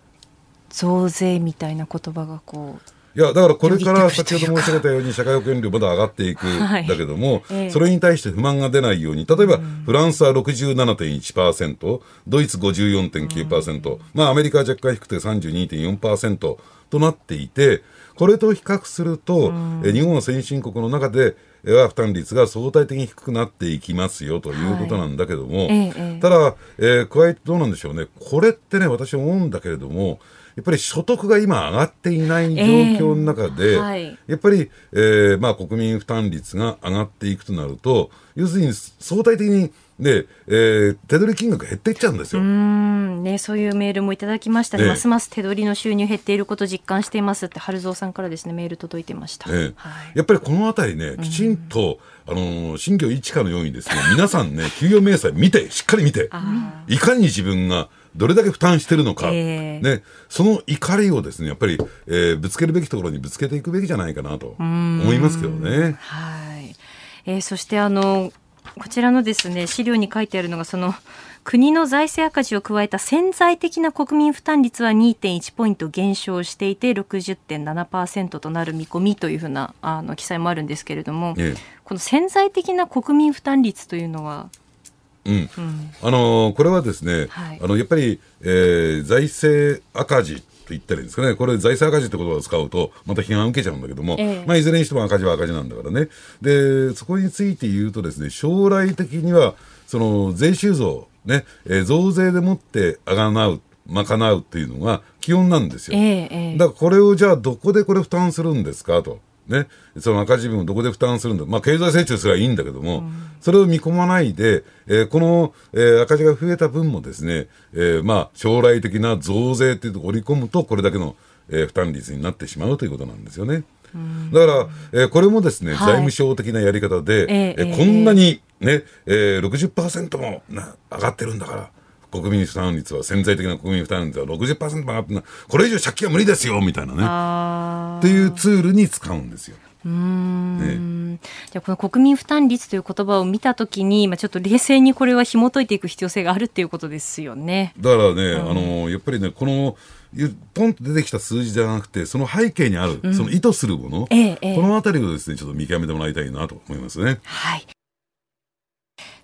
増税みたいな言葉がこういや、だからこれから先ほど申し上げたように社会保険料まだ上がっていく。ん <laughs> はい。だけども、ええ。それに対して不満が出ないように、例えばフランスは67.1%、ドイツ54.9%、まあアメリカは若干低くて32.4%となっていて、これと比較すると、え日本は先進国の中で、えは負担率が相対的に低くなっていきますよということなんだけども、ええええ。ただ、えー加えてどうなんでしょうね、これってね、私思うんだけれども、やっぱり所得が今上がっていない状況の中で、ええはい。やっぱり、えーまあ、国民負担率が上がっていくとなると、要するに相対的にで、えー、手取り金額減っていっちゃうんですよ。うん。ね、そういうメールもいただきましたね、ええ。ますます手取りの収入減っていること実感していますって春蔵さんからですねメール届いてました、ええ。はい。やっぱりこのあたりね、きちんと、あのー新業一課のようにですね、皆さんね、給与明細見て、しっかり見て、いかに自分がどれだけ負担してるのか、ええ。ね、その怒りをですね、やっぱり、えーぶつけるべきところにぶつけていくべきじゃないかなと思いますけどね。はい、えーそしてあのこちらのですね資料に書いてあるのがその国の財政赤字を加えた潜在的な国民負担率は2.1ポイント減少していて60.7%となる見込みというふうなあの記載もあるんですけれども、ええ。この潜在的な国民負担率というのは、うん。うん。あのーこれはですね、はい。あのやっぱり、えー財政赤字と言ったらいいんですかね、これ、財政赤字って言葉を使うと、また批判を受けちゃうんだけども、ええ。まあ、いずれにしても赤字は赤字なんだからね、でそこについて言うと、ですね将来的には、その税収増、ねえー増税でもって賄う、賄うっていうのが基本なんですよ。え。だからこれをじゃあどこでこれ負担するんですかと。ね、その赤字分をどこで負担するんだ、まあ、経済成長すればいいんだけども、それを見込まないで、えーこの、えー赤字が増えた分もですね、えーまあ、将来的な増税っていうとこ織り込むと、これだけの、えー負担率になってしまうということなんですよね。だから、えーこれもですね、はい。財務省的なやり方で、えええーこんなにね、えー、60%もな上がってるんだから、国民負担率は、潜在的な国民負担率は60%も上がってこれ以上借金は無理ですよみたいなね。あっていうツールに使うんですよ。ーうーんじゃあこの国民負担率という言葉を見たときに、まあ、ちょっと冷静にこれは紐解いていく必要性があるっていうことですよね。だからね、あのやっぱりね、この、ゆポンと出てきた数字じゃなくて、その背景にある、その意図するもの、ええええこのあたりをですね、ちょっと見極めてもらいたいなと思いますね。はい。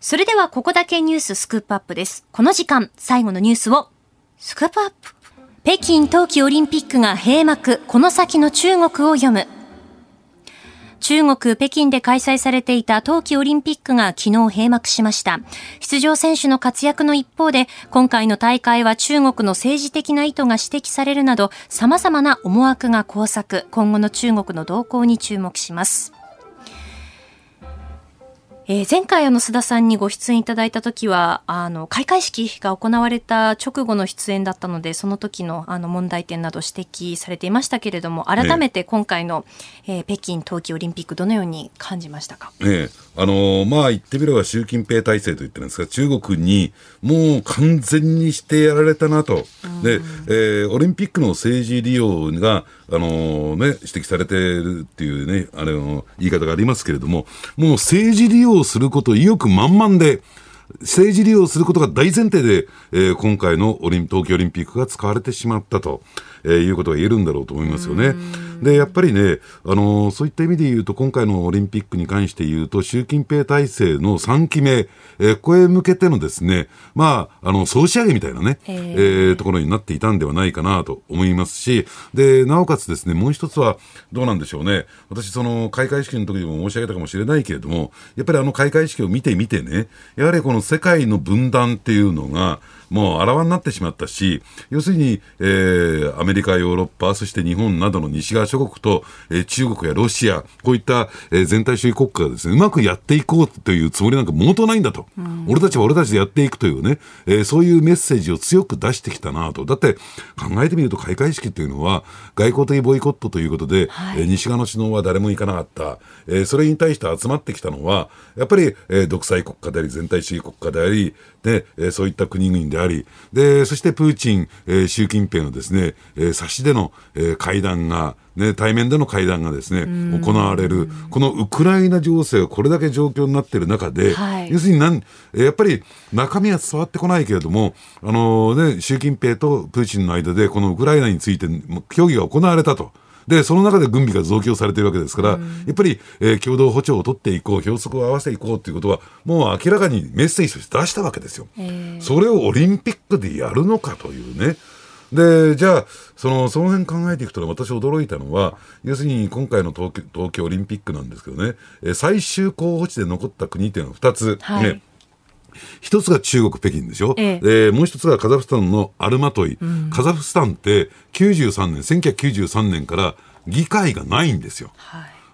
それではここだけニューススクープアップです。この時間、最後のニュースをスクープアップ。北京冬季オリンピックが閉幕、この先の中国を読む。中国・北京で開催されていた冬季オリンピックが昨日閉幕しました。出場選手の活躍の一方で、今回の大会は中国の政治的な意図が指摘されるなど、様々な思惑が交錯、今後の中国の動向に注目します。えー前回あの須田さんにご出演いただいた時はあの開会式が行われた直後の出演だったのでその時のあの問題点など指摘されていましたけれども改めて今回の、えー北京冬季オリンピックどのように感じましたか？ええ。あのーまあ言ってみれば習近平体制と言ってるんですが、中国にもう完全にしてやられたなと。で、えーオリンピックの政治利用が、あのね、指摘されてるっていうね、あの言い方がありますけれども、もう政治利用すること意欲満々で、政治利用することが大前提で、えー今回のオリン東京オリンピックが使われてしまったと、えーいうことが言えるんだろうと思いますよね。で、やっぱりね、あのーそういった意味で言うと、今回のオリンピックに関して言うと、習近平体制の3期目、えーここへ向けてのですね、まあ、あの、総仕上げみたいなね、えーところになっていたんではないかなと思いますし、で、なおかつですね、もう一つは、どうなんでしょうね。私、その、開会式の時にも申し上げたかもしれないけれども、やっぱりあの開会式を見てみてね、やはりこの世界の分断っていうのが、もうあらわになってしまったし、要するに、えー、アメリカ、ヨーロッパ、そして日本などの西側諸国と、えー中国やロシア、こういった、えー全体主義国家がですね、うまくやっていこうというつもりなんか毛頭ないんだと。俺たちは俺たちでやっていくというね、えーそういうメッセージを強く出してきたなと。だって、考えてみると開会式っていうのは、外交的ボイコットということで、えー西側の首脳は誰も行かなかった。えーそれに対して集まってきたのは、やっぱり、えー独裁国家であり、全体主義国家であり、で、えーそういった国々であり、で、そしてプーチン、えー習近平のですね、えー差しでの、えー会談が、ね、対面での会談がですね、行われる、このウクライナ情勢がこれだけ状況になっている中で、はい要するになん、えーやっぱり中身は伝わってこないけれども、あのね、習近平とプーチンの間で、このウクライナについて協議が行われたと。で、その中で軍備が増強されているわけですから、やっぱり、えー共同歩調を取っていこう、標則を合わせていこうということは、もう明らかにメッセージとして出したわけですよ。それをオリンピックでやるのかというね。で、じゃあ、その、その辺考えていくと、私驚いたのは、要するに今回の東京東京オリンピックなんですけどね、えー最終候補地で残った国っていうのは2つ。はいね一つが中国、北京でしょ、えでもう一つがカザフスタンのアルマトイ、カザフスタンって93年、1993年から議会がないんですよ。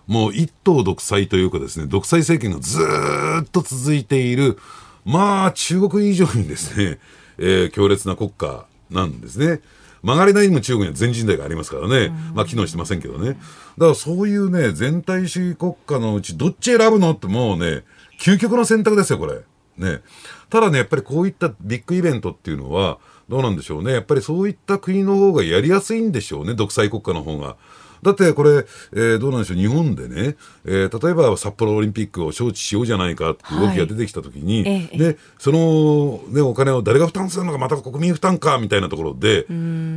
もう一党独裁というかですね、独裁政権がずーっと続いている、まあ、中国以上にですね、<laughs> えー強烈な国家なんですね。曲がりなりにも中国には全人代がありますからね、まあ機能してませんけどね。だからそういうね、全体主義国家のうちどっち選ぶのってもうね、究極の選択ですよ、これ。ね。ただね、やっぱりこういったビッグイベントっていうのは、どうなんでしょうね。やっぱりそういった国の方がやりやすいんでしょうね、独裁国家の方が。だってこれ、えーどうなんでしょう、日本でね、えー例えば札幌オリンピックを招致しようじゃないかっていう動きが出てきたときに、ええで、その、ね、お金を誰が負担するのか、また国民負担か、みたいなところで、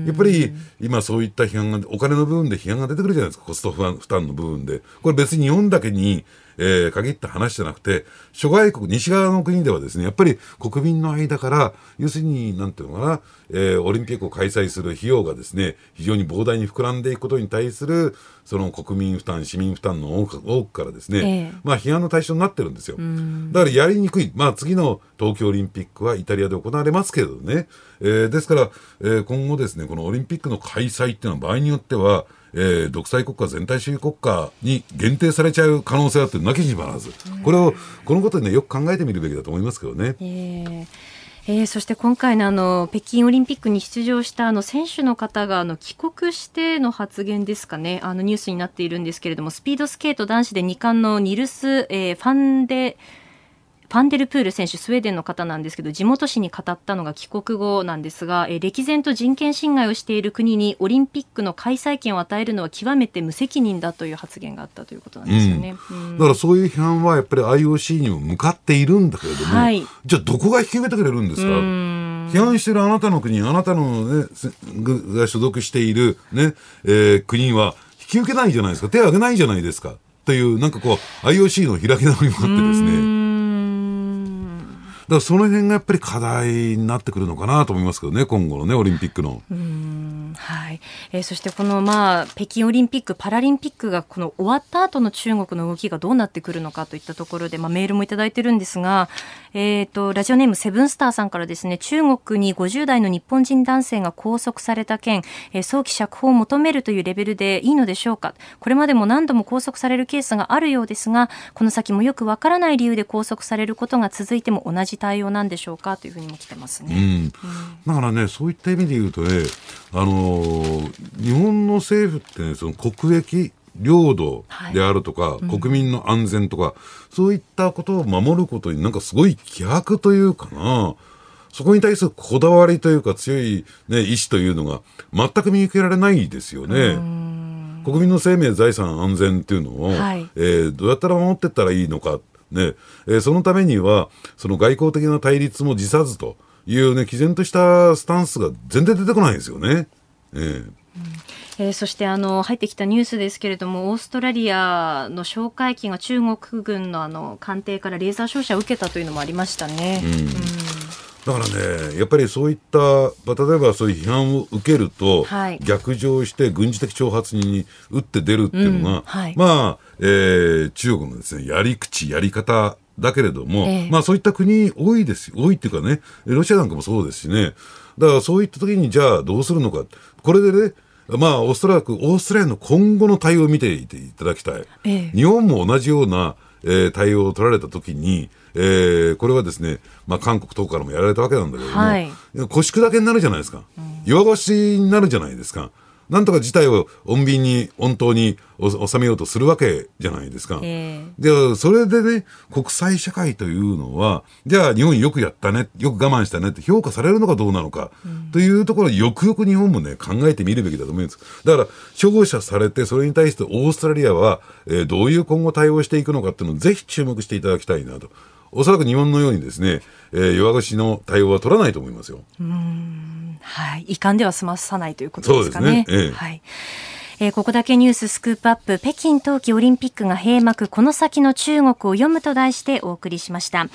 やっぱり今そういった批判が、お金の部分で批判が出てくるじゃないですか、コスト負担負担の部分で。これ別に日本だけに、えー限った話じゃなくて、諸外国、西側の国ではですね、やっぱり国民の間から、要するに、なんていうのかな、えーオリンピックを開催する費用がですね、非常に膨大に膨らんでいくことに対する、その国民負担、市民負担の多く多くからですね、ええまあ批判の対象になってるんですよ。だからやりにくい。まあ次の東京オリンピックはイタリアで行われますけれどね。えーですから、えー今後ですね、このオリンピックの開催っていうのは場合によっては、えー独裁国家、全体主義国家に限定されちゃう可能性あってなきにしもあらず。これを、このことでね、よく考えてみるべきだと思いますけどね。えーえーそして今回のあの北京オリンピックに出場したあの選手の方があの帰国しての発言ですかねあのニュースになっているんですけれどもスピードスケート男子で2冠のニルス、えーファンデファンデルプール選手、スウェーデンの方なんですけど、地元紙に語ったのが帰国後なんですが、えー歴然と人権侵害をしている国にオリンピックの開催権を与えるのは極めて無責任だという発言があったということなんですよね。うんだからそういう批判はやっぱり IOC にも向かっているんだけれども、はいじゃあどこが引き受けてくれるんですか？批判してるあなたの国、あなたのね、が所属しているね、えー国は引き受けないじゃないですか。手を挙げないじゃないですか。という、なんかこう、IOC の開き直りもあってですね。からその辺がやっぱり課題になってくるのかなと思いますけどね、今後のね、オリンピックの。はい、えーそしてこのまあ北京オリンピック・パラリンピックがこの終わった後の中国の動きがどうなってくるのかといったところで、まあ、メールもいただいてるんですが、えー、とラジオネームセブンスターさんからですね中国に50代の日本人男性が拘束された件、えー早期釈放を求めるというレベルでいいのでしょうか？これまでも何度も拘束されるケースがあるようですがこの先もよくわからない理由で拘束されることが続いても同じ対応なんでしょうか？というふうにも来てますね。うん、だからね、そういった意味で言うとね、あのー日本の政府ってね、その国益、領土であるとか、国民の安全とか、そういったことを守ることになんかすごい気迫というかな、そこに対するこだわりというか強い、ね、意志というのが全く見受けられないですよね。国民の生命、財産、安全っていうのを、はい。えーどうやったら守っていったらいいのか、ね。えーそのためには、その外交的な対立も辞さずというね、毅然としたスタンスが全然出てこないですよね。えーえーそしてあの入ってきたニュースですけれどもオーストラリアの哨戒機が中国軍のあの艦艇からレーザー照射を受けたというのもありましたね。だからね、やっぱりそういった、まあ例えばそういう批判を受けると、はい逆上して軍事的挑発に打って出るっていうのが、うんはいまあ、えー中国のですね、やり口、やり方だけれども、ええまあそういった国多いですよ。多いっていうかね、ロシアなんかもそうですしね。だからそういった時にじゃあどうするのか。これでね、まあおそらくオーストラリアの今後の対応を見ていただきたい。ええ日本も同じような、えー対応を取られたときに、えーこれはですね、まあ、韓国等からもやられたわけなんだけれども、はい腰砕けになるじゃないですか、弱腰になるじゃないですか。なんとか事態を穏便に、穏当にお収めようとするわけじゃないですか。えで、それでね、国際社会というのは、じゃあ日本よくやったね、よく我慢したねって評価されるのかどうなのか、というところをよくよく日本もね、考えてみるべきだと思うんです。だから、照射されて、それに対してオーストラリアは、えーどういう今後対応していくのかっていうのをぜひ注目していただきたいなと。おそらく日本のようにですね、えー弱腰の対応は取らないと思いますよ。はい、遺憾では済まさないということですかね。ねええはい。えーここだけニューススクープアップ北京冬季オリンピックが閉幕この先の中国を読むと題してお送りしました。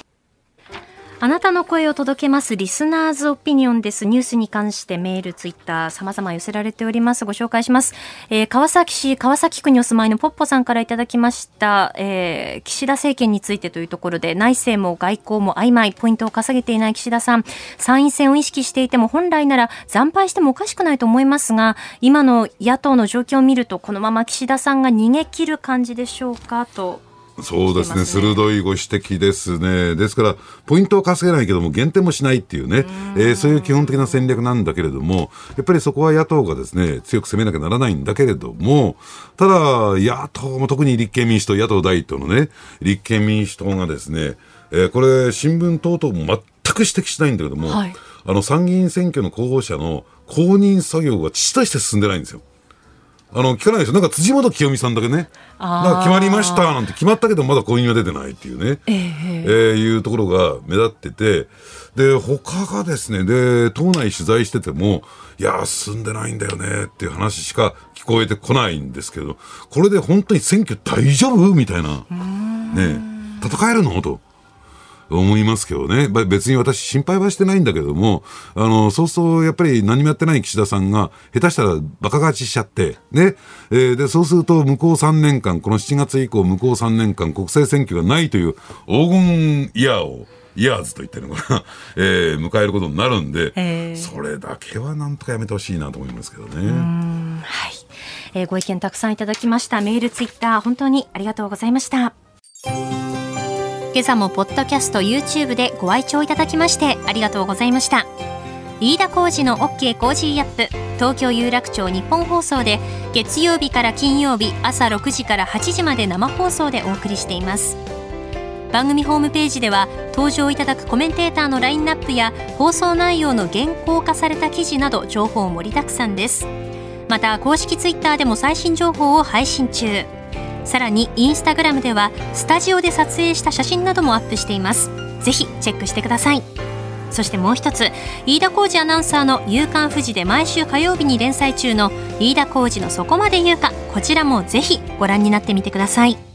あなたの声を届けますリスナーズオピニオンです。ニュースに関してメール、ツイッター、様々寄せられております。ご紹介します。えー川崎市、川崎区にお住まいのポッポさんからいただきました、えー岸田政権についてというところで、内政も外交も曖昧、ポイントを稼げていない岸田さん、参院選を意識していても本来なら惨敗してもおかしくないと思いますが、今の野党の状況を見ると、このまま岸田さんが逃げ切る感じでしょうかとそうですね、鋭いご指摘ですね。ですから、ポイントは稼げないけども、減点もしないっていうね、えー、そういう基本的な戦略なんだけれども、やっぱりそこは野党がですね、強く攻めなきゃならないんだけれども、ただ、野党も特に立憲民主党、野党第一党のね、立憲民主党がですね、えー、これ、新聞等々も全く指摘しないんだけども、はい、あの、参議院選挙の候補者の公認作業が父として進んでないんですよ。あの、聞かないですよ。なんか辻元清美さんだけね。なんか決まりましたなんて決まったけどまだ婚姻は出てないっていうね。えー、えー、いうところが目立ってて、で、他がですね、で、党内取材してても、いや、進んでないんだよねっていう話しか聞こえてこないんですけど、これで本当に選挙大丈夫？みたいな。ね戦えるの？と。思いますけどね。別に私心配はしてないんだけども、あの、そうそうやっぱり何もやってない岸田さんが、下手したらバカ勝ちしちゃって、ね。えー、で、そうすると向こう3年間、この7月以降向こう3年間国政選挙がないという黄金イヤーを、イヤーズと言ってるのかな、<laughs> えー、迎えることになるんで、それだけはなんとかやめてほしいなと思いますけどね。はい。えー、ご意見たくさんいただきました。メール、ツイッター、本当にありがとうございました。今朝もポッドキャスト YouTube でご愛聴いただきましてありがとうございました。飯田浩二の OK コージーアップ東京有楽町日本放送で月曜日から金曜日朝6時から8時まで生放送でお送りしています。番組ホームページでは登場いただくコメンテーターのラインナップや放送内容の原稿化された記事など情報盛りだくさんです。また公式ツイッターでも最新情報を配信中。さらにインスタグラムではスタジオで撮影した写真などもアップしています。ぜひチェックしてください。そしてもう一つ飯田浩二アナウンサーの「夕刊富士」で毎週火曜日に連載中の飯田浩二のそこまで言うかこちらもぜひご覧になってみてください。